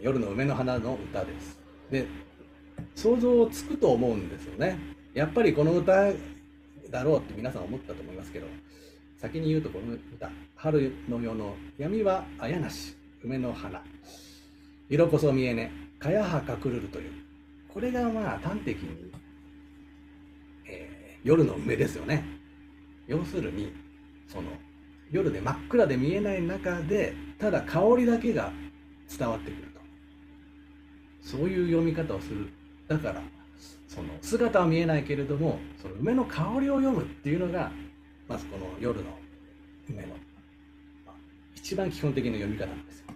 夜の梅の花の歌です。で、想像つくと思うんですよね。やっぱりこの歌だろうって皆さん思ったと思いますけど、先に言うとこの歌、春の夜の闇はあやなし、梅の花、色こそ見えね、かやはかくるるという、これがまあ端的に、えー、夜の梅ですよね。要するに、その、夜で真っ暗で見えない中で、ただ香りだけが伝わってくる。そういう読み方をする。だから、その姿は見えないけれども、その梅の香りを読むっていうのが、まずこの夜の梅の、まあ、一番基本的な読み方なんですよ。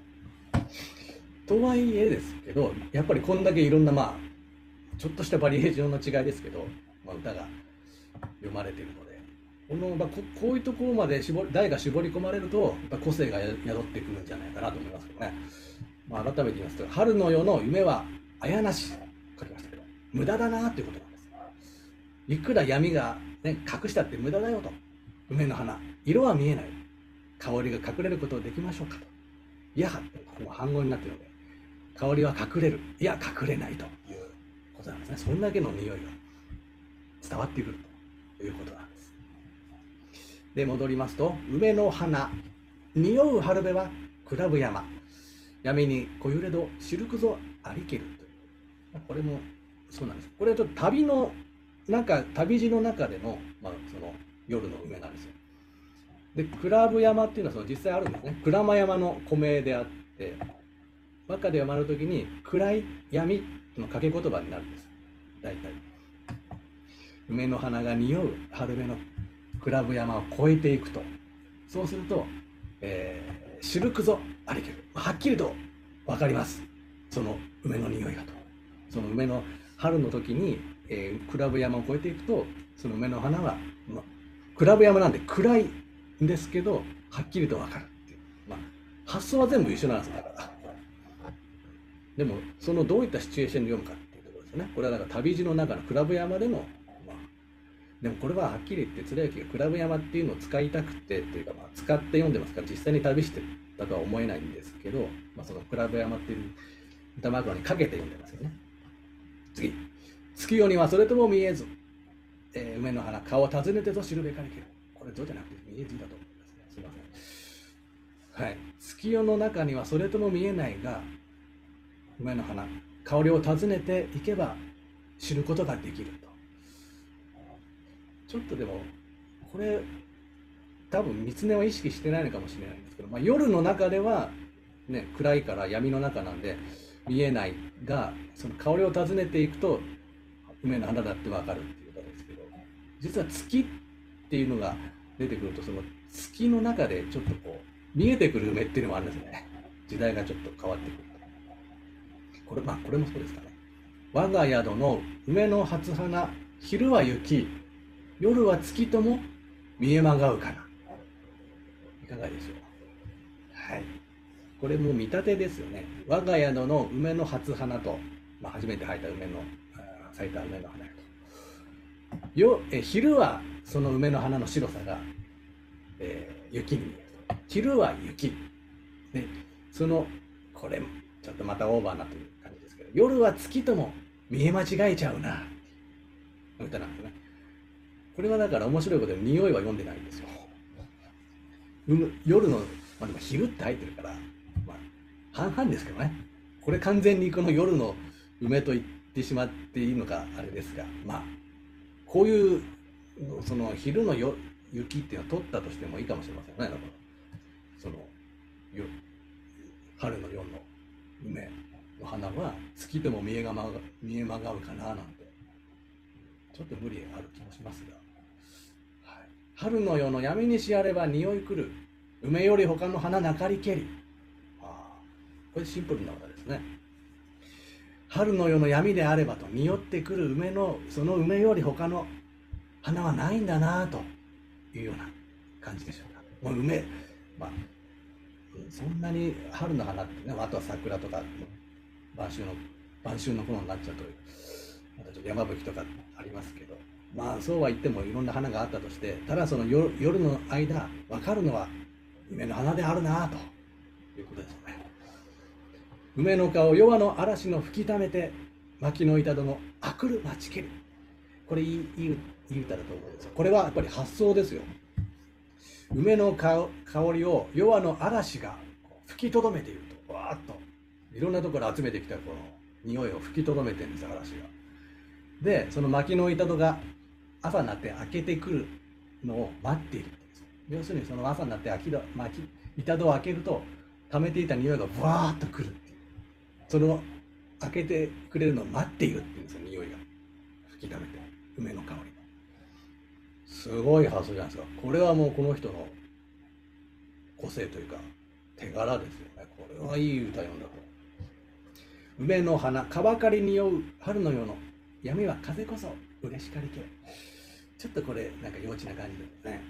とはいえですけど、やっぱりこんだけいろんな、まあ、ちょっとしたバリエーションの違いですけど、まあ、歌が読まれているので、このまあ、ここういうところまで絞題が絞り込まれると、やっぱ個性が宿ってくるんじゃないかなと思いますけどね。まあ、改めて言いますと、春の夜の夢はあやなし、書きましたけど、無駄だなっていうことなんです。いくら闇が、ね、隠したって無駄だよと。梅の花、色は見えない。香りが隠れることをできましょうかと。いやは、ここも反語になっているので、香りは隠れる。いや、隠れないということなんですね。そんだけの匂いが伝わってくるということなんです。で、戻りますと、梅の花、匂う春辺はクラブ山。闇に小揺れど、シルクぞありけるという。これもそうなんです。これはちょっと旅の中、旅路の中での、まあ、その夜の梅なんですよ。で、クラブ山っていうのはその実際あるんですね。鞍馬山の古名であって、和歌で読まれるときに暗い闇の掛け言葉になるんです。大体。梅の花が匂う春目のクラブ山を越えていくと。そうすると、えー、シルクぞありける。はっきりと分かります。その梅の匂いがと。その梅の春の時に、えー、クラブ山を越えていくと、その梅の花は、まあ、クラブ山なんで暗いんですけど、はっきりと分かるっていう。まあ、発想は全部一緒なんですだから。でも、そのどういったシチュエーションで読むかっていうところですよね。これはだか旅路の中のクラブ山での、でもこれははっきり言って、貫之がクラブ山っていうのを使いたくてというか、まあ、使って読んでますから、実際に旅してたとは思えないんですけど、まあ、そのクラブ山っていう歌枕にかけて読んでますよね。次。月夜にはそれとも見えず、えー、梅の花、顔を訪ねてと知るべかりけど、これどうじゃなくて見えずだと思いますね。すいません。はい。月夜の中にはそれとも見えないが、梅の花、香りを訪ねていけば知ることができると。ちょっとでも、これ、多分三つ根は意識してないのかもしれないんですけど、まあ、夜の中では、ね、暗いから闇の中なんで見えないが、その香りを訪ねていくと、梅の花だってわかるっていうことですけど、実は月っていうのが出てくると、その月の中でちょっとこう、見えてくる梅っていうのもあるんですね。時代がちょっと変わってくる。これ、まあ、これもそうですかね。我が宿の梅の初花、昼は雪、夜は月とも見えまがうかな。いかがでしょう？はい。これも見立てですよね。我が宿の梅の初花と、まあ、初めて咲いた梅の、咲いた梅の花と。よえ昼はその梅の花の白さが、えー、雪に見えると。昼は雪。で、その、これも、ちょっとまたオーバーなという感じですけど夜は月とも見え間違えちゃうな。歌なんですね。これはだから面白いことで匂いは読んでないんですよ。夜の、まあでも昼って入ってるから、まあ半々ですけどね。これ完全にこの夜の梅と言ってしまっていいのかあれですが、まあ、こういう、その昼のよ雪っていうのは取ったとしてもいいかもしれませんね。だから、そのよ、春の夜の梅。の花は月でも見えがま見えまがうかななんてちょっと無理ある気もしますが、春の夜の闇西あれば匂い来る。梅より他の花なかりけり。あこれシンプルな歌ですね。春の夜の闇であればと匂ってくる梅のその梅より他の花はないんだなというような感じでしょうか。もう梅、まあ、そんなに春の花ってね、あとは桜とか晩秋の晩秋の頃になっちゃうとまたちょっと山吹とかありますけど。まあそうは言ってもいろんな花があったとしてただその夜夜の間分かるのは夢の花であるなということですよね。梅の顔弱の嵐の吹きためて薪の板戸のあくる待ちける。これいいいいいい歌だと思うんですよこれはやっぱり発想ですよ。梅の香りを弱の嵐が吹きとどめていると。わーっと。いろんなところ集めてきたこの匂いを吹きとどめてるんです嵐が。でその薪の板戸が朝になって開けてくるのを待っている要するにその朝になって開き戸薪板戸を開けると溜めていた匂いがブワーッとくるっていう。その開けてくれるのを待っているっていうんですよ匂いが。吹き溜めて。梅の香り。がすごい発想じゃないですかこれはもうこの人の個性というか手柄ですよね。これはいい歌読んだと梅の花かばかり匂う春の夜の闇は風こそ嬉しかりけちょっとこれなんか幼稚な感じでね。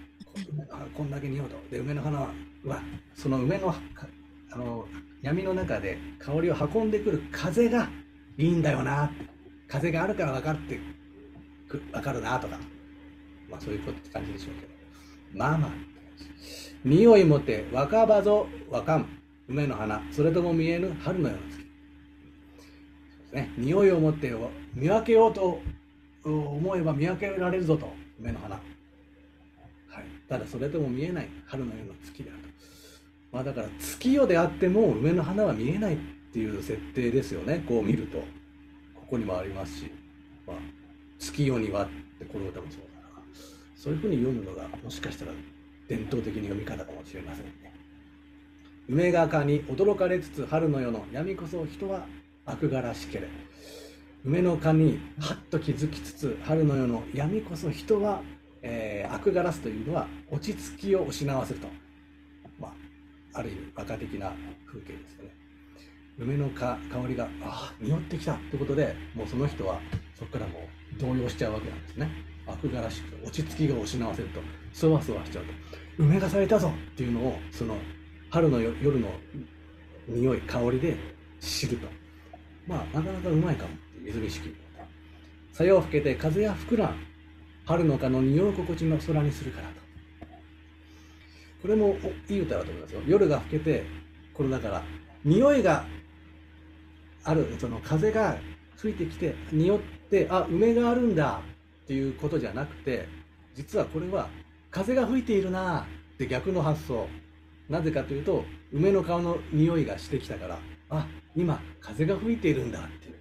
こんだけ匂うと。で梅の花はその梅のあの闇の中で香りを運んでくる風がいいんだよな。風があるから分かって分かるなとか。まあそういうことって感じでしょうけど。まあまあ。匂いもて若葉ぞ若ん。梅の花。それとも見えぬ春のような月。ね、匂いを持って見分けようと思えば見分けられるぞと。梅の花、はい、ただそれでも見えない。春の夜の月であると、まあ、だから月夜であっても梅の花は見えないっていう設定ですよね。こう見ると。ここにもありますし、まあ、月夜にはってこの歌もそうだな。そういうふうに読むのがもしかしたら伝統的に読み方かもしれませんね。梅がかに驚かれつつ春の夜の闇こそ人は悪がらしけれ。梅の葉にはっと気づきつつ春の夜の闇こそ人は、えー、悪がらすというのは落ち着きを失わせると、まあ、ある意味馬鹿的な風景ですよね。梅の香りがああ匂ってきたってことでもうその人はそこからもう動揺しちゃうわけなんですね。悪がらしく落ち着きが失わせると。そわそわしちゃうと。梅が咲いたぞっていうのをその春の夜の匂い香りで知ると。まあ、なかなかうまいかも。みずみしく。さよを吹けて風や吹くらん。春の蚊の匂い心地の空にするからと。これもいい歌だと思いますよ。夜が更けて、これだから、匂いがある、その風が吹いてきて、匂って、あ、梅があるんだっていうことじゃなくて、実はこれは風が吹いているなって逆の発想。なぜかというと、梅の顔の匂いがしてきたから、あ、今風が吹いているんだって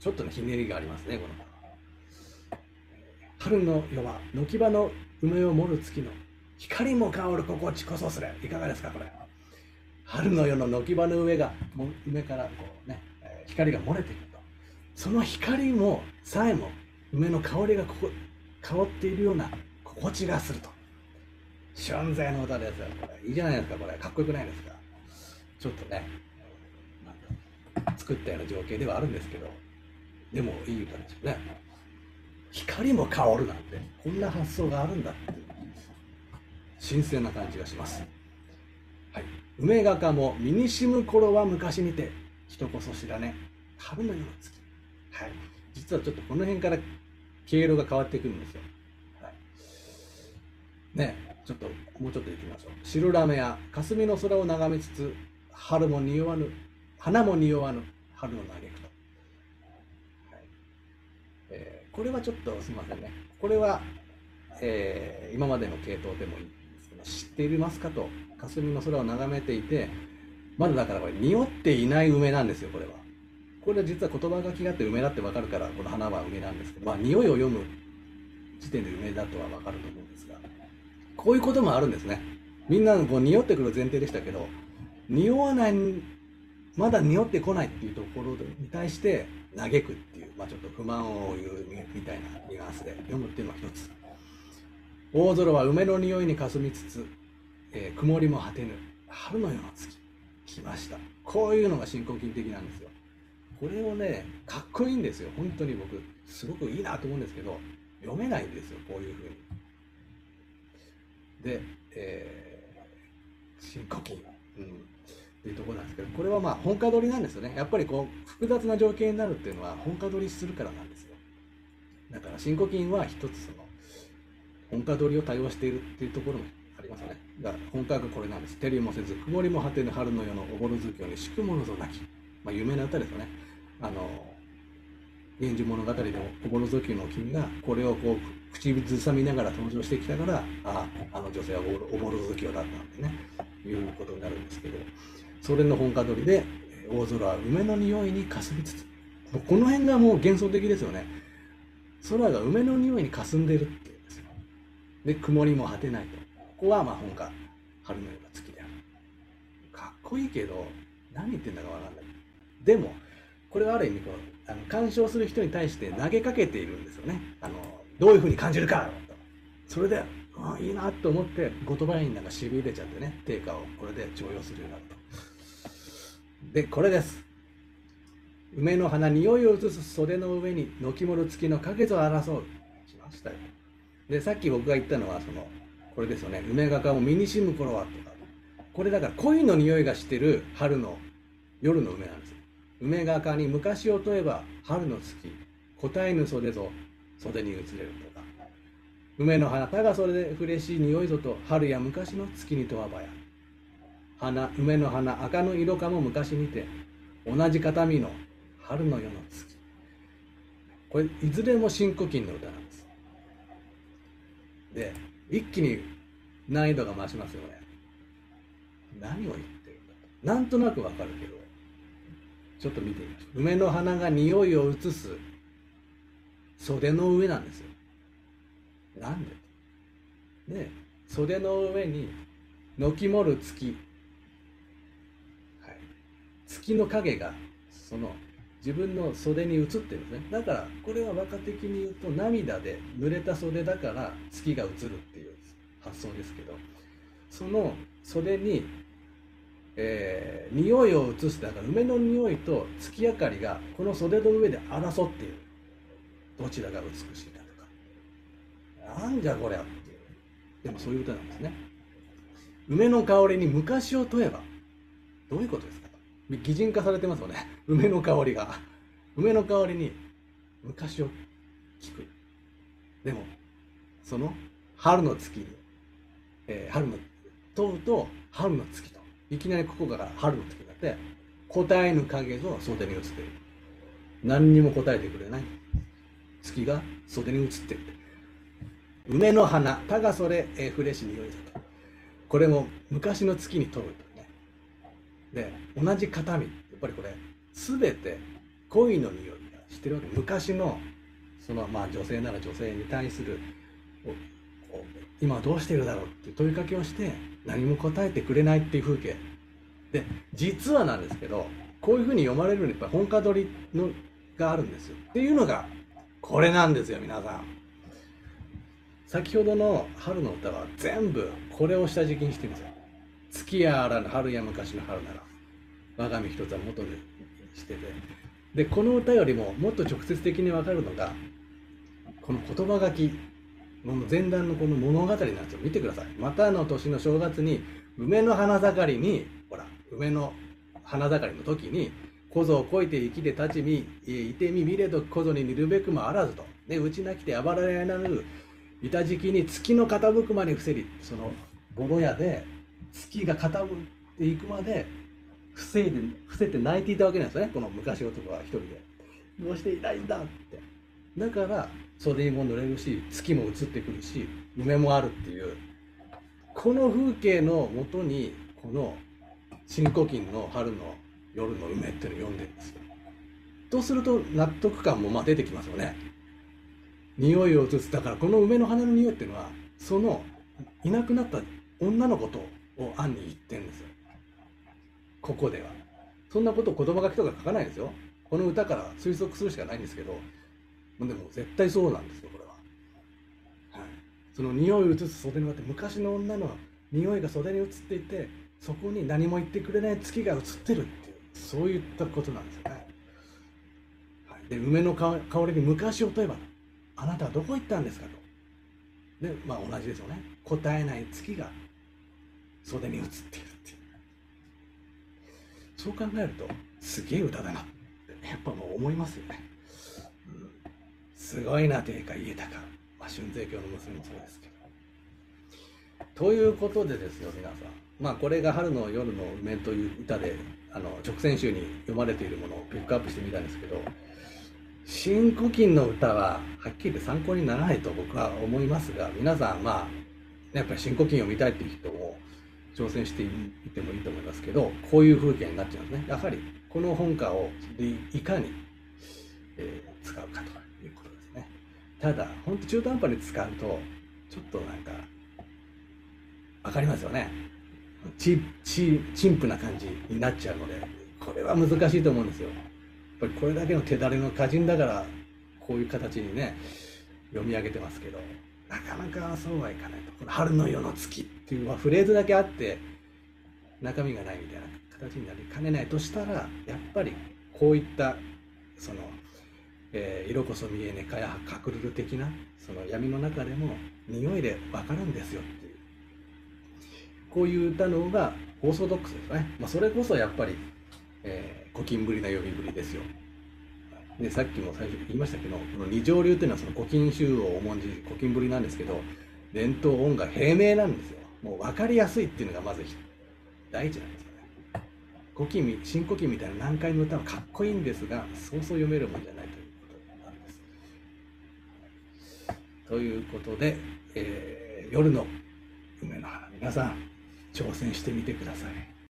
ちょっとのひねりがありますねこの。春の夜は軒場の梅を盛る月の光も香る心地こそすれ。いかがですかこれ。春の夜の軒場の上が梅からこうね光が漏れてくると。その光もさえも梅の香りがここ香っているような心地がすると。春勢の歌ですよこれ。いいじゃないですかこれ。かっこよくないですか。ちょっとね作ったような情景ではあるんですけど。でもいい歌ですよね。光も香るなんてこんな発想があるんだって新鮮な感じがします。はい。梅画家も身にしむ頃は昔にて人こそ知らね春のような月。はい。実はちょっとこの辺から経路が変わってくるんですよ、はい、ねちょっともうちょっと行きましょう。白ラメや霞の空を眺めつつ春も匂わぬ花も匂わぬ春の嘆くと、はいえー、これはちょっとすみませんね。これは、えー、今までの系統でもいいんですけど知っていますかと。霞の空を眺めていてまだだからこれ匂っていない梅なんですよこれは。これは実は言葉がきがあって梅だってわかるからこの花は梅なんですけどまあ匂いを読む時点で梅だとはわかると思うんですがこういうこともあるんですね。みんなこう匂ってくる前提でしたけど匂わないまだ匂ってこないっていうところに対して嘆くっていう、まあ、ちょっと不満を言うみたいなニュアンスで読むっていうのが一つ。大空は梅の匂いにかすみつつ、えー、曇りも果てぬ春のような月来ました。こういうのが新古今的なんですよ。これをねかっこいいんですよ。本当に僕すごくいいなと思うんですけど読めないんですよこういうふうに。で、えー、新古今、うん。っていうところなんですけどこれはまあ本家取りなんですよね。やっぱりこう複雑な条件になるっていうのは本家取りするからなんですよ。だから新古今は一つその本家取りを対応しているっていうところもありますよね。だから本家がこれなんです。照りもせず曇りも果てぬ春の夜のおぼろ月夜に宿物ぞなき。まあ、有名な歌ですよね。あの、源氏物語でおぼろ月の君がこれをこう口ずさみながら登場してきたからあああの女性はおぼろ月夜だったんでねいうことになるんですけど。それの本家取りで大空は梅の匂いにかすみつつ。この辺がもう幻想的ですよね。空が梅の匂いにかすんでるっていうんですよ。で曇りも果てないと。ここはまあ本家春のような月である。かっこいいけど何言ってんだかわかんない。でもこれはある意味こうあの鑑賞する人に対して投げかけているんですよね。あのどういうふうに感じるか。とそれであいいなと思って言葉になんかしびれちゃってね定価をこれで徴用するようになると。でこれです。梅の花匂いを移す袖の上に軒もる月の影と争う。しましたよ。でさっき僕が言ったのはそのこれですよね。梅がかを身にしむ頃はとか。これだから恋の匂いがしてる春の夜の梅なんですよ。梅がかに昔を問えば春の月答えぬ袖ぞ袖に移れるとか。梅の花たがそれで嬉しい匂いぞと春や昔の月にとわばや。花梅の花赤の色かも昔にて同じ形見の春の夜の月。これいずれも新古今の歌なんです。で一気に難易度が増しますよね。何を言ってるんだと。なんとなくわかるけどちょっと見てみましょう。梅の花が匂いを移す袖の上なんですよ。なんで？で袖の上に軒もる月、月の影がその自分の袖に映ってるんですね。だからこれは和歌的に言うと涙で濡れた袖だから月が映るっていう発想ですけどその袖にえー、匂いを移すだから梅の匂いと月明かりがこの袖の上で争っている。どちらが美しいかとか。なんじゃこりゃっていう。でもそういう歌なんですね。梅の香りに昔を問えばどういうことですか？擬人化されてますよね。梅の香りが。梅の香りに昔を聞く。でもその春の月に、えー、春の問うと春の月と。いきなりここから春の月になって答えぬ影が袖に映ってる。何にも答えてくれない。月が袖に映ってる。梅の花たがそれ、えー、フレッシュ匂いだと。これも昔の月に問うと。で同じ形見。やっぱりこれ全て恋の匂いがしてるわけ。昔のそのまあ女性なら女性に対する今どうしてるだろうってう問いかけをして何も答えてくれないっていう風景。で実はなんですけどこういうふうに読まれるにやっぱ本家取りのがあるんですよ。っていうのがこれなんですよ皆さん。先ほどの春の歌は全部これを下敷きにしてるんですよ。月やあらぬ春や昔の春なら我が身一つは元でしてて。でこの歌よりももっと直接的に分かるのがこの言葉書きの前段のこの物語なんですよ見てください。またの年の正月に梅の花盛りにほら梅の花盛りの時に小僧をこいて生きて立ちみいてみ見れど小僧に似るべくもあらずと。でうちなきてあばらやなる板敷きに月の傾くまで伏せりそのボロ屋で月が傾いていくまで防いで伏せて泣いていたわけなんですね。この昔男は一人で。どうしていないんだって。だから袖にも濡れるし月も映ってくるし梅もあるっていう。この風景のもとにこの新古今の春の夜の梅っていうのを読んでるんですよ。とすると納得感もまあ出てきますよね。匂いを移す。だからこの梅の花の匂いっていうのはそのいなくなった女の子とを暗に言ってるんですよ。ここでは。そんなことを言葉書きとか書かないですよ。この歌から推測するしかないんですけど。でも絶対そうなんですよこれは、はい、その匂いを移す袖によって昔の女の匂いが袖に移っていてそこに何も言ってくれない月が映ってるっていうそういったことなんですよね、はい、で梅の香りに昔を問えばあなたはどこ行ったんですかと。でまあ同じですよね。答えない月が袖に映っているっていう。そう考えるとすげえ歌だなってやっぱもう思いますよね。すごいな定価家高、まあ、春税教の娘もそうですけど。ということでですよ皆さん。まあこれが「春の夜の梅」という歌であの直線集に読まれているものをピックアップしてみたんですけど新古今の歌ははっきり言って参考にならないと僕は思いますが皆さんまあやっぱり新古今を見たいっていう人も挑戦していてもいいと思いますけどこういう風景になっちゃうんですね。やはりこの本歌をでいかに、えー、使うかということですね。ただ本当中途半端に使うとちょっとなんか分かりますよね。チチ陳腐な感じになっちゃうのでこれは難しいと思うんですよ。やっぱりこれだけの手だれの歌人だからこういう形にね読み上げてますけど。なかなかそうはいかないと。この「春の夜の月」っていう、まあ、フレーズだけあって中身がないみたいな形になりかねないとしたらやっぱりこういったその、えー、色こそ見えねかやかくるる的なその闇の中でも匂いで分かるんですよっていう。こういう歌の方がオーソドックスですね、まあ、それこそやっぱりえー、古今ぶりな呼びぶりですよ。でさっきも最初言いましたけどこの二条流っていうのはその古今集を重んじ古今ぶりなんですけど伝統音楽平明なんですよ。もう分かりやすいっていうのがまず第一なんですよね。古今新古今みたいな難解の歌はかっこいいんですがそうそう読めるもんじゃないということなんです。ということで、えー、夜の梅の花皆さん挑戦してみてください。